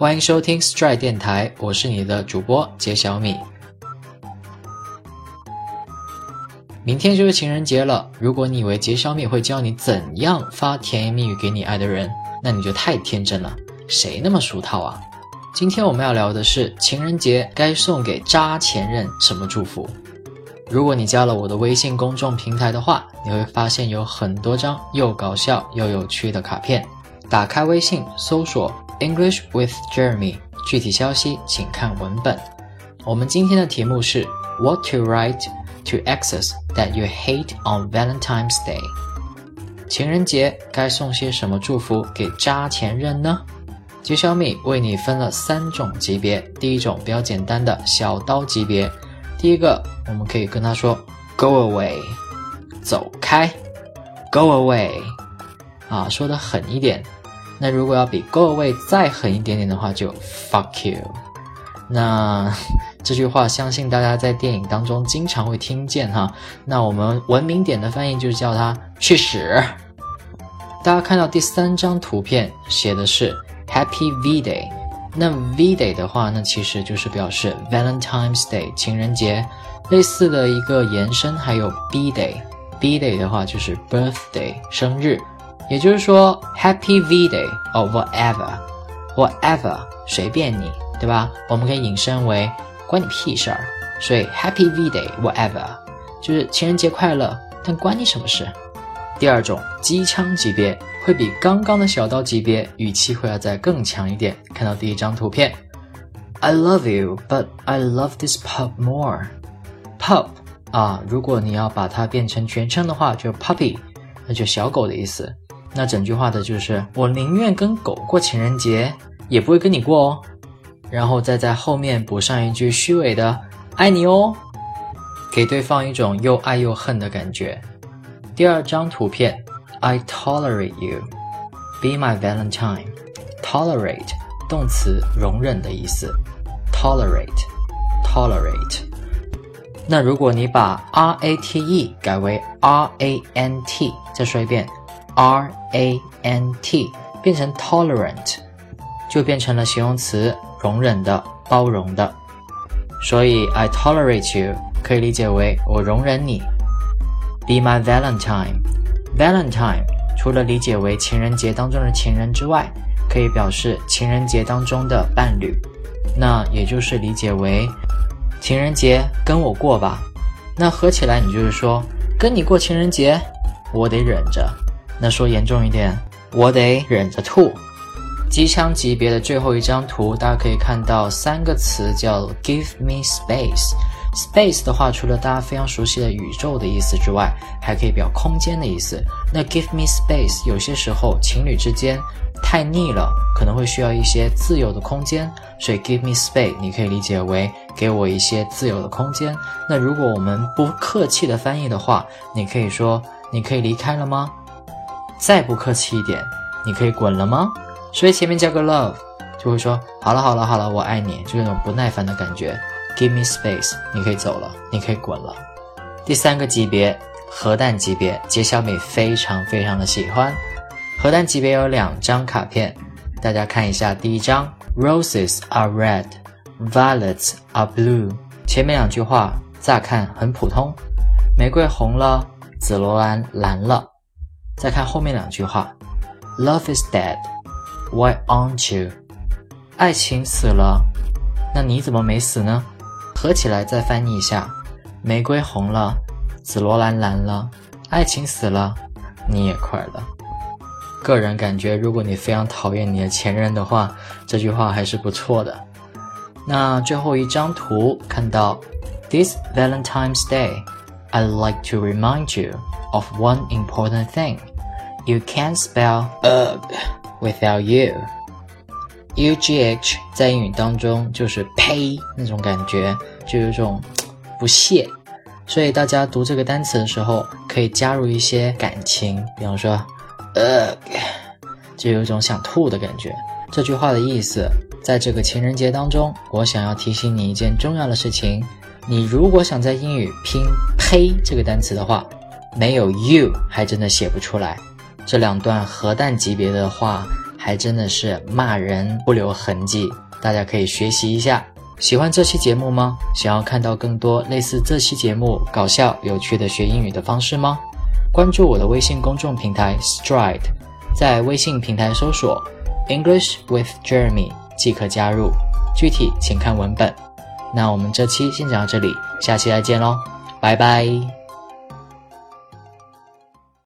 欢迎收听 Stride 电台，我是你的主播杰小米。明天就是情人节了，如果你以为杰小米会教你怎样发甜言蜜语给你爱的人，那你就太天真了。谁那么俗套啊？今天我们要聊的是情人节该送给渣前任什么祝福。如果你加了我的微信公众平台的话，你会发现有很多张又搞笑又有趣的卡片。打开微信搜索 English with Jeremy，具体消息请看文本。我们今天的题目是 What to write to exes that you hate on Valentine's Day？情人节该送些什么祝福给渣前任呢？杰小米为你分了三种级别，第一种比较简单的小刀级别。第一个，我们可以跟他说 “Go away”，走开，“Go away”，啊，说的狠一点。那如果要比 “Go away” 再狠一点点的话，就 “Fuck you”。那 这句话相信大家在电影当中经常会听见哈。那我们文明点的翻译就是叫他去死。大家看到第三张图片写的是 “Happy V Day”。那 V Day 的话，那其实就是表示 Valentine's Day 情人节，类似的一个延伸还有 B Day，B Day 的话就是 Birthday 生日，也就是说 Happy V Day or whatever，whatever 随便你，对吧？我们可以引申为关你屁事儿，所以 Happy V Day whatever 就是情人节快乐，但关你什么事？第二种机枪级别。会比刚刚的小刀级别语气会要再更强一点。看到第一张图片，I love you, but I love this pup more. Pup 啊，如果你要把它变成全称的话，就 puppy，那就小狗的意思。那整句话的就是我宁愿跟狗过情人节，也不会跟你过哦。然后再在后面补上一句虚伪的爱你哦，给对方一种又爱又恨的感觉。第二张图片。I tolerate you, be my Valentine. Tolerate 动词容忍的意思。Tolerate, tolerate。那如果你把 R A T E 改为 R A N T，再说一遍，R A N T 变成 tolerant，就变成了形容词，容忍的、包容的。所以 I tolerate you 可以理解为我容忍你。Be my Valentine。Valentine 除了理解为情人节当中的情人之外，可以表示情人节当中的伴侣，那也就是理解为情人节跟我过吧。那合起来，你就是说跟你过情人节，我得忍着。那说严重一点，我得忍着吐。机枪级别的最后一张图，大家可以看到三个词叫 “give me space”。Space 的话，除了大家非常熟悉的宇宙的意思之外，还可以表空间的意思。那 Give me space，有些时候情侣之间太腻了，可能会需要一些自由的空间，所以 Give me space，你可以理解为给我一些自由的空间。那如果我们不客气的翻译的话，你可以说你可以离开了吗？再不客气一点，你可以滚了吗？所以前面加个 love，就会说好了好了好了，我爱你，就那种不耐烦的感觉。Give me space，你可以走了，你可以滚了。第三个级别，核弹级别，杰小美非常非常的喜欢。核弹级别有两张卡片，大家看一下。第一张，Roses are red, violets are blue。前面两句话乍看很普通，玫瑰红了，紫罗兰蓝了。再看后面两句话，Love is dead, why aren't you？爱情死了，那你怎么没死呢？合起来再翻译一下：玫瑰红了，紫罗兰蓝了，爱情死了，你也快乐。个人感觉，如果你非常讨厌你的前任的话，这句话还是不错的。那最后一张图看到，This Valentine's Day, I'd like to remind you of one important thing: you can't spell ugh without you. U G H 在英语当中就是呸那种感觉，就有种不屑，所以大家读这个单词的时候可以加入一些感情，比方说，呃，就有一种想吐的感觉。这句话的意思，在这个情人节当中，我想要提醒你一件重要的事情：你如果想在英语拼呸这个单词的话，没有 you 还真的写不出来。这两段核弹级别的话。还真的是骂人不留痕迹，大家可以学习一下。喜欢这期节目吗？想要看到更多类似这期节目搞笑有趣的学英语的方式吗？关注我的微信公众平台 Stride，在微信平台搜索 English with Jeremy 即可加入，具体请看文本。那我们这期先讲到这里，下期再见喽，拜拜。